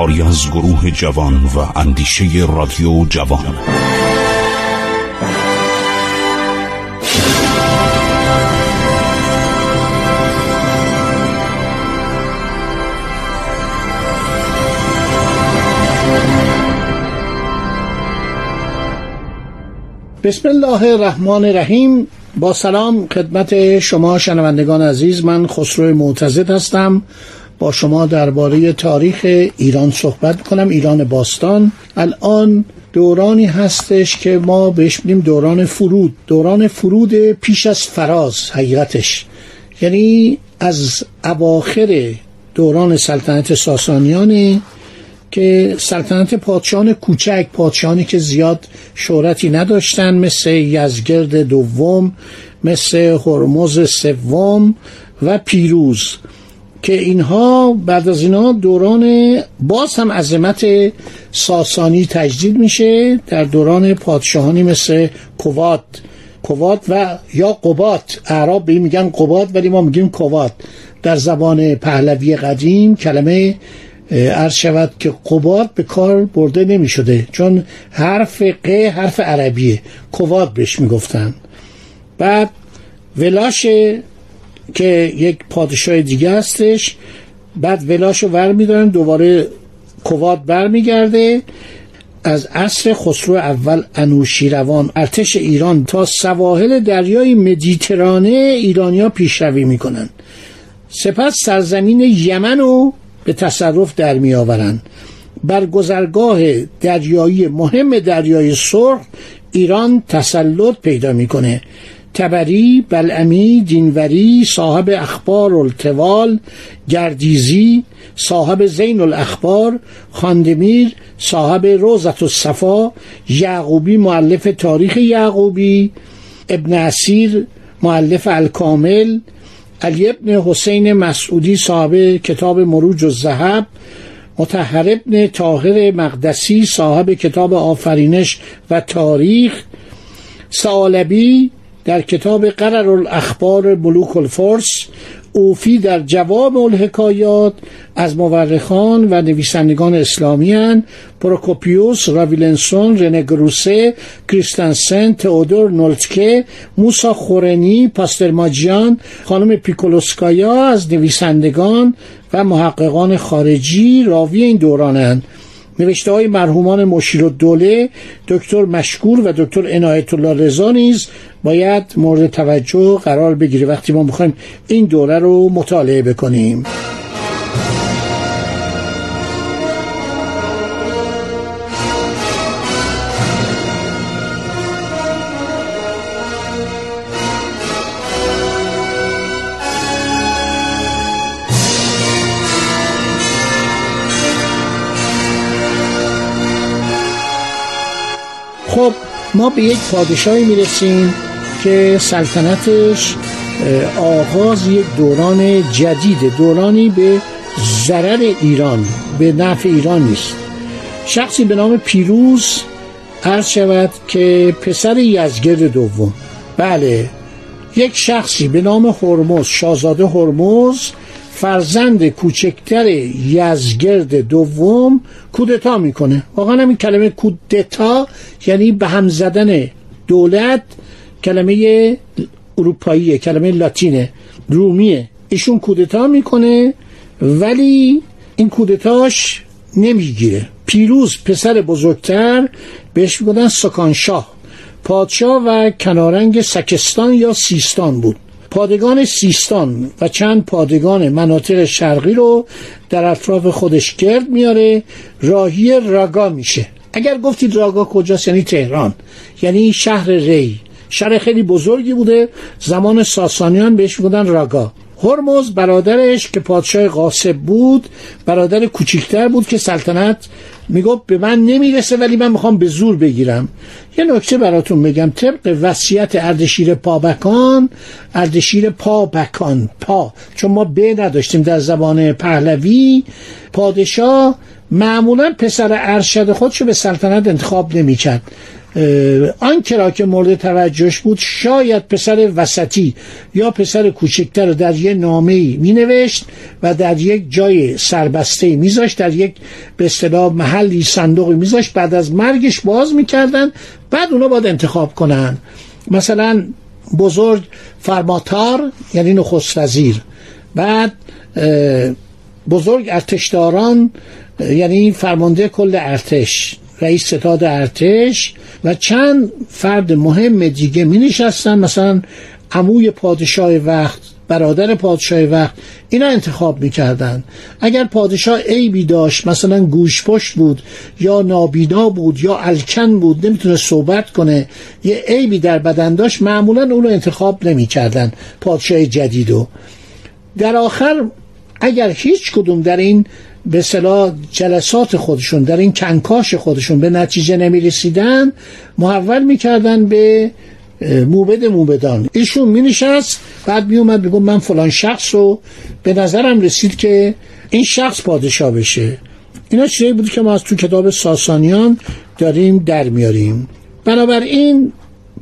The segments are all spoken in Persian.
کاری از گروه جوان و اندیشه رادیو جوان. بسم الله الرحمن الرحیم. با سلام خدمت شما شنوندگان عزیز من خسرو معتزد هستم. با شما درباره تاریخ ایران صحبت کنم ایران باستان. الان دورانی هستش که ما بهش میگیم دوران فرود. دوران فرود پیش از فراز حقیقتش. یعنی از اواخر دوران سلطنت ساسانیانه که سلطنت پادشاهان کوچک پادشاهانی که زیاد شهرتی نداشتن مثل یزگرد دوم مثل هرمز سوم و پیروز. که اینها بعد از اینها دوران باز هم عظمت ساسانی تجدید میشه در دوران پادشاهانی مثل کوات کوات و یا قبات اعراب به میگن قبات ولی ما میگیم کوات در زبان پهلوی قدیم کلمه عرض شود که قباد به کار برده نمی شده چون حرف ق حرف عربیه. کوات بهش می‌گفتن. بعد ولاش که یک پادشاه دیگه هستش. بعد ولاش رو ور میدارن دوباره کوات بر میگرده. از عصر خسرو اول انوشیروان ارتش ایران تا سواحل دریای مدیترانه ایرانیا پیشروی می‌کنن. سپس سرزمین یمن رو به تصرف در می آورند بر گذرگاه دریایی مهم دریای سرخ ایران تسلط پیدا می‌کنه. تبری، بلعمی، دینوری، صاحب اخبار التوال، گردیزی، صاحب زین الاخبار، خاندمیر، صاحب روزت الصفا، یعقوبی معلف تاریخ یعقوبی، ابن اسیر معلف الکامل، علی ابن حسین مسعودی صاحب کتاب مروج و زهب متحر ابن طاهر مقدسی صاحب کتاب آفرینش و تاریخ سالبی در کتاب قرر الاخبار ملوک الفرس اوفی در جواب الحکایات از مورخان و نویسندگان اسلامی هن. پروکوپیوس، راویلنسون، رنگروسه، کریستنسن، تئودور نولتکه، موسا خورنی، پاسترماجیان، خانم پیکولوسکایا از نویسندگان و محققان خارجی راوی این دورانند نوشته های مرحومان مشیر دوله دکتر مشکور و دکتر عنایت الله رضا نیز باید مورد توجه قرار بگیره. وقتی ما می‌خوایم این دوره رو مطالعه بکنیم. ما به یک پادشاهی می‌رسیم که سلطنتش آغاز یک دوران جدیده دورانی به ضرر ایران به نفع ایران نیست. شخصی به نام پیروز عرض شود که پسر یزگرد دوم. بله یک شخصی به نام هرمز شاهزاده هرمز فرزند کوچکتر یزگرد دوم کودتا می‌کنه. واقعا این کلمه کودتا یعنی به هم زدن دولت کلمه اروپاییه کلمه لاتینه رومیه. ایشون کودتا می‌کنه ولی این کودتاش نمی‌گیره. پیروز پسر بزرگتر بهش می‌گفتن سکانشاه. پادشاه و کنارنگ سکستان یا سیستان بود. پادگان سیستان و چند پادگان مناطق شرقی رو در اطراف خودش گرد میاره راهی راگا میشه. اگر گفتید راگا کجاست یعنی تهران یعنی شهر ری. شهر خیلی بزرگی بوده. زمان ساسانیان بهش بودن راگا. هرمز برادرش که پادشاه قاسب بود برادر کوچیکتر بود که سلطنت می‌گفت به من نمی‌رسه ولی من می‌خوام به زور بگیرم. یه نکته براتون بگم طبق وصیت اردشیر پابکان اردشیر پابکان پا چون ما ب نداشتیم در زبان پهلوی پادشاه معمولا پسر ارشد خودشو به سلطنت انتخاب نمی‌کرد. آن کرا که مورد توجهش بود شاید پسر وسطی یا پسر کوچکتر رو در یه نامه می نوشت و در یک جای سربسته میذاشت در یک به اصطلاح محلی صندوقی میذاشت. بعد از مرگش باز می‌کردن بعد اونا باید انتخاب کنن. مثلا بزرگ فرماتار یعنی نخست وزیر. بعد بزرگ ارتشداران یعنی فرمانده کل ارتش. رئیس ستاد ارتش و چند فرد مهم دیگه می نشستن مثلا عموی پادشاه وقت برادر پادشاه وقت اینا انتخاب می‌کردن. اگر پادشاه عیبی داشت مثلا گوشپشت بود یا نابینا بود یا الکن بود نمی‌تونه صحبت کنه یه عیبی در بدن داشت معمولا اونو انتخاب نمی‌کردن پادشاه جدیدو در آخر اگر هیچ کدوم در این به صلاح جلسات خودشون در این کنکاش خودشون به نتیجه نمی رسیدن محول می‌کردن به موبد موبدان. ایشون می نشست بعد می اومد بگم من فلان شخص رو به نظرم رسید که این شخص پادشاه بشه. اینا چیزایی بود که ما از تو کتاب ساسانیان داریم در میاریم. بنابراین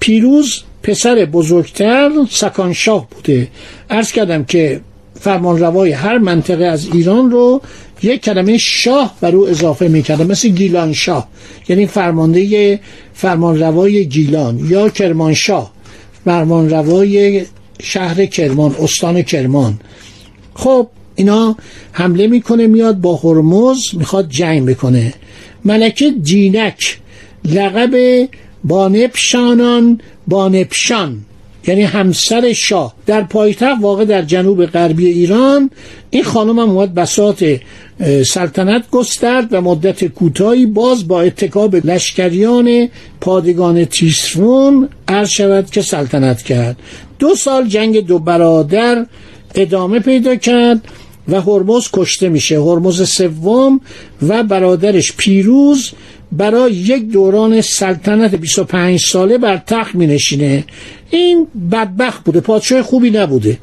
پیروز پسر بزرگتر سکانشاه بوده. ارز کردم که فرمانروای هر منطقه از ایران رو یک کلمه شاه بر او اضافه می‌کرده مثل گیلان شاه یعنی فرمانده فرمانروای گیلان یا کرمانشاه. فرمانروای شهر کرمان استان کرمان. خب اینا حمله می‌کنه میاد با هرمز می‌خواد جنگ بکنه. ملکه جینک لقب بانپشانان بانپشان یعنی همسر شاه. در پایتخت واقع در جنوب غربی ایران این خانم هم اومد بساط سلطنت گسترد و مدت کوتاهی باز با اتکاب لشکریان پادگان تیسفون عرض شود که سلطنت کرد. دو سال جنگ دو برادر ادامه پیدا کرد و هرمز کشته میشه. هرمز سوم و برادرش پیروز برای یک دوران سلطنت 25 ساله بر تخت می نشینه این بدبخت بوده پادشاه خوبی نبوده.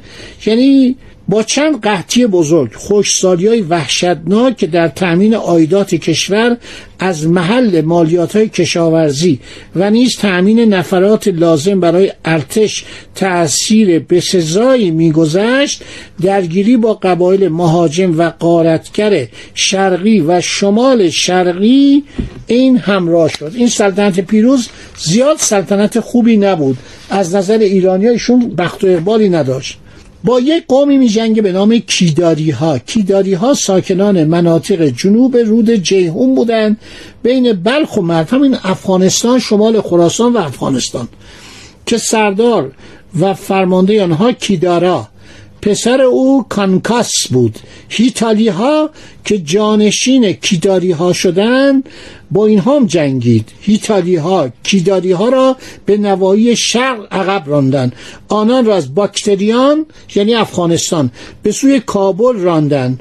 یعنی با چند قحطی بزرگ خوشسالی های وحشتناک که در تأمین آیدات کشور از محل مالیات های کشاورزی و نیز تأمین نفرات لازم برای ارتش تأثیر بسزایی میگذشت درگیری با قبایل مهاجم و قارتگر شرقی و شمال شرقی این همراه شد. این سلطنت پیروز زیاد سلطنت خوبی نبود. از نظر ایرانیایشون بخت و اقبالی نداشت. با یک قومی می جنگه به نام کیداری ها کیداری ها ساکنان مناطق جنوب رود جیهون بودند بین بلخ و مرد همین افغانستان شمال خراسان و افغانستان. که سردار و فرمانده آنها کیدارا. پسر او کانکاس بود. هیتالی ها که جانشین کیداری ها شدن با این هم جنگید. هیتالی ها کیداری ها را به نوایی شرق عقب راندن آنان را از باکتریان یعنی افغانستان به سوی کابل راندن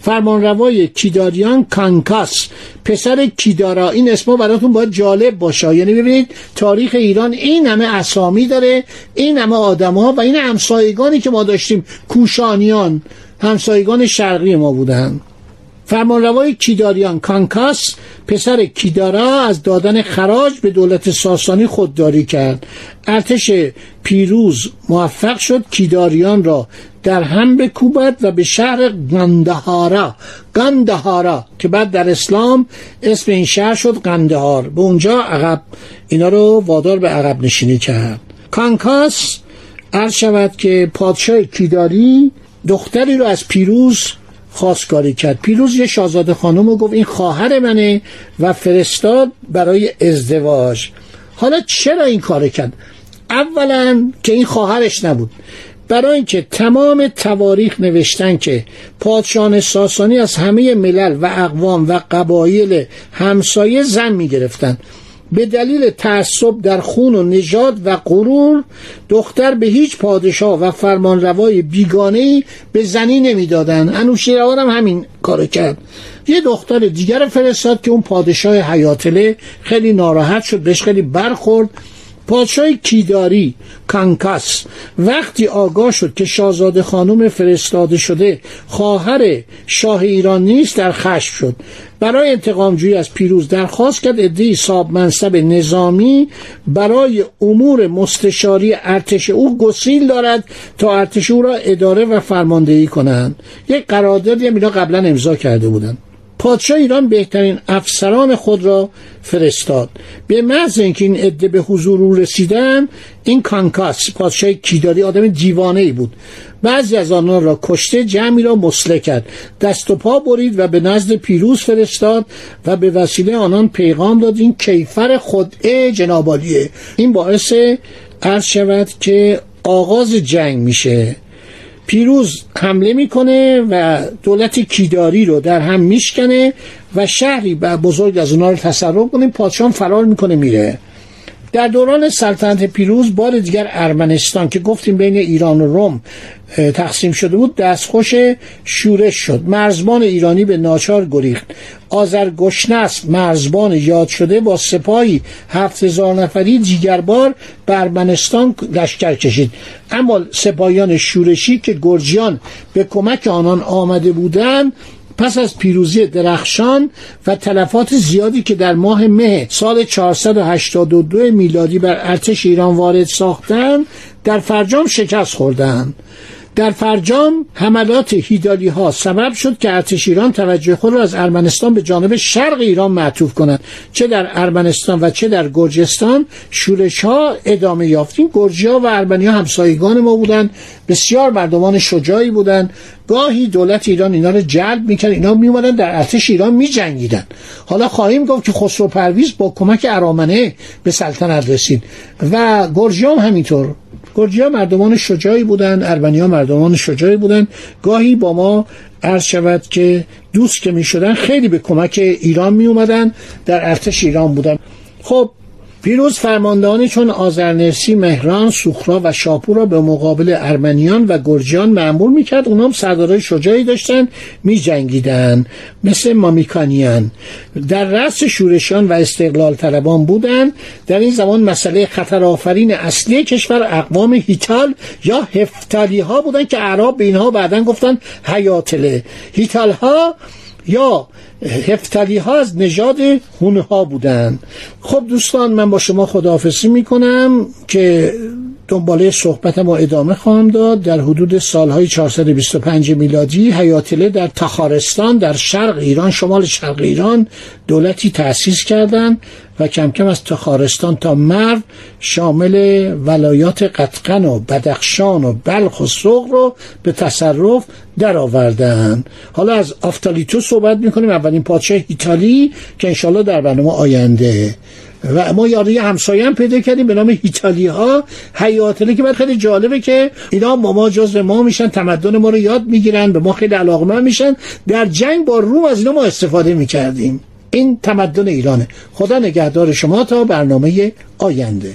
فرمانروای کیداریان کانکاس. پسر کیدارا. این اسما براتون باید جالب باشه. یعنی ببینید تاریخ ایران این همه اسامی داره این همه آدم ها و این همسایگانی که ما داشتیم کوشانیان همسایگان شرقی ما بودن. فرمانروای کیداریان کانکاس پسر کیدارا از دادن خراج به دولت ساسانی خودداری کرد. ارتش پیروز موفق شد کیداریان را در هم بکوبد و به شهر گندهارا گندهارا که بعد در اسلام اسم این شهر شد قندهار. به اونجا عقب اینا رو وادار به عقب نشینی کرد. کانکاس عرض شود که پادشاه کیداری دختری رو از پیروز خواستگاری کرد. پیروز یه شاهزاده خانم رو گفت این خواهر منه و فرستاد برای ازدواج. حالا چرا این کار کرد؟ اولا که این خواهرش نبود. برای اینکه تمام تواریخ نوشتن که پادشاهان ساسانی از همه ملل و اقوام و قبایل همسایه زن می گرفتن به دلیل تعصب در خون و نژاد و غرور دختر به هیچ پادشاه و فرمانروای بیگانه به زنی نمی‌دادن انوشیروان هم همین کارو کرد. یه دختر دیگر فرستاد که اون پادشاه حیاتله خیلی ناراحت شد بهش خیلی برخورد. پادشاه کیداری کانکاس وقتی آگاه شد که شاهزاده خانم فرستاده شده خواهر شاه ایران نیست در خشم شد. برای انتقام جویی از پیروز درخواست کرد عدهای صاحب منصب نظامی برای امور مستشاری ارتش او گسیل دارد تا ارتش او را اداره و فرماندهی کنند. یک قراردادی هم اینا قبلا امضا کرده بودند. پادشاه ایران بهترین افسران خود را فرستاد. به محض اینکه این عده به حضور او رسیدن این کانکاس پادشاه کیداری آدم دیوانه ای بود. بعضی از آنان را کشته جمعی را مسله کرد. دست و پا برید و به نزد پیروز فرستاد و به وسیله آنان پیغام داد. این کیفر خدعه جنابالیه این باعث عرض شود که آغاز جنگ میشه. پیروز حمله می‌کنه و دولت کیداری رو در هم میشکنه و شهری بزرگ از اونا رو تصرف کنه. پادشاه فرار می‌کنه میره. در دوران سلطنت پیروز بار دیگر ارمنستان که گفتیم بین ایران و روم تقسیم شده بود دستخوش شورش شد. مرزبان ایرانی به ناچار گریخت. آذرگشنس مرزبان یاد شده با سپاهی هفت هزار نفری دیگربار به ارمنستان لشکر کشید. اما سپاهیان شورشی که گرجیان به کمک آنان آمده بودند پس از پیروزی درخشان و تلفات زیادی که در ماه مه سال 482 میلادی بر ارتش ایران وارد ساختند در فرجام شکست خوردند. در فرجام حملات هیدالی ها سبب شد که ارتش ایران توجه خود را از ارمنستان به جانب شرق ایران معطوف کند. چه در ارمنستان و چه در گرجستان شورش ها ادامه یافتیم. گرجی ها و ارمنی ها همسایگان ما بودند. بسیار مردمان شجاعی بودند. گاهی دولت ایران اینا رو جلب می‌کرد. اینا میومدن در ارتش ایران میجنگیدن. حالا خواهیم گفت که خسرو پرویز با کمک ارامنه به سلطنت رسید. و گرجی هم همینطور. گرجی ها مردمان شجاعی بودند ها مردمان شجاعی بودند. گاهی با ما عرض شود که دوست که می شدن خیلی به کمک ایران می اومدن در ارتش ایران بودن. خب پیروز فرماندهانی چون آزرنرسی، مهران، سوخرا و شاپور را به مقابل ارمنیان و گرجیان معمول می‌کرد. اونا هم سردارای شجاعی داشتن میجنگیدن مثل مامیکانیان. در رأس شورشان و استقلال طلبان بودن در این زمان مسئله خطر آفرین اصلی کشور اقوام هیتال یا هفتالی ها بودن که عرب به اینها بعدا گفتن حیاتله. هیتال ها یا هفتلی ها از نژاد هونه ها بودند خب دوستان من با شما خداحافظی می‌کنم که دنباله صحبتم و ادامه خواهم داد. در حدود سالهای 425 میلادی حیاتله در تخارستان در شرق ایران شمال شرق ایران دولتی تأسیس کردند و کم کم از تخارستان تا مرو شامل ولایات قطقن و بدخشان و بلخ و سوق رو به تصرف درآوردن حالا از آفتالیتو صحبت می‌کنیم. اولین پادشاه ایتالی که انشالله در برنامه آینده و ما یاری همسایه هم پیدا کردیم به نام هیتالی ها حیاتله که بعد خیلی جالبه که اینا ما ما جزء ما میشن تمدن ما رو یاد می‌گیرن به ما خیلی علاقمند میشن. در جنگ با روم از اینا ما استفاده می‌کردیم. این تمدن ایرانه. خدا نگهدار شما تا برنامه آینده.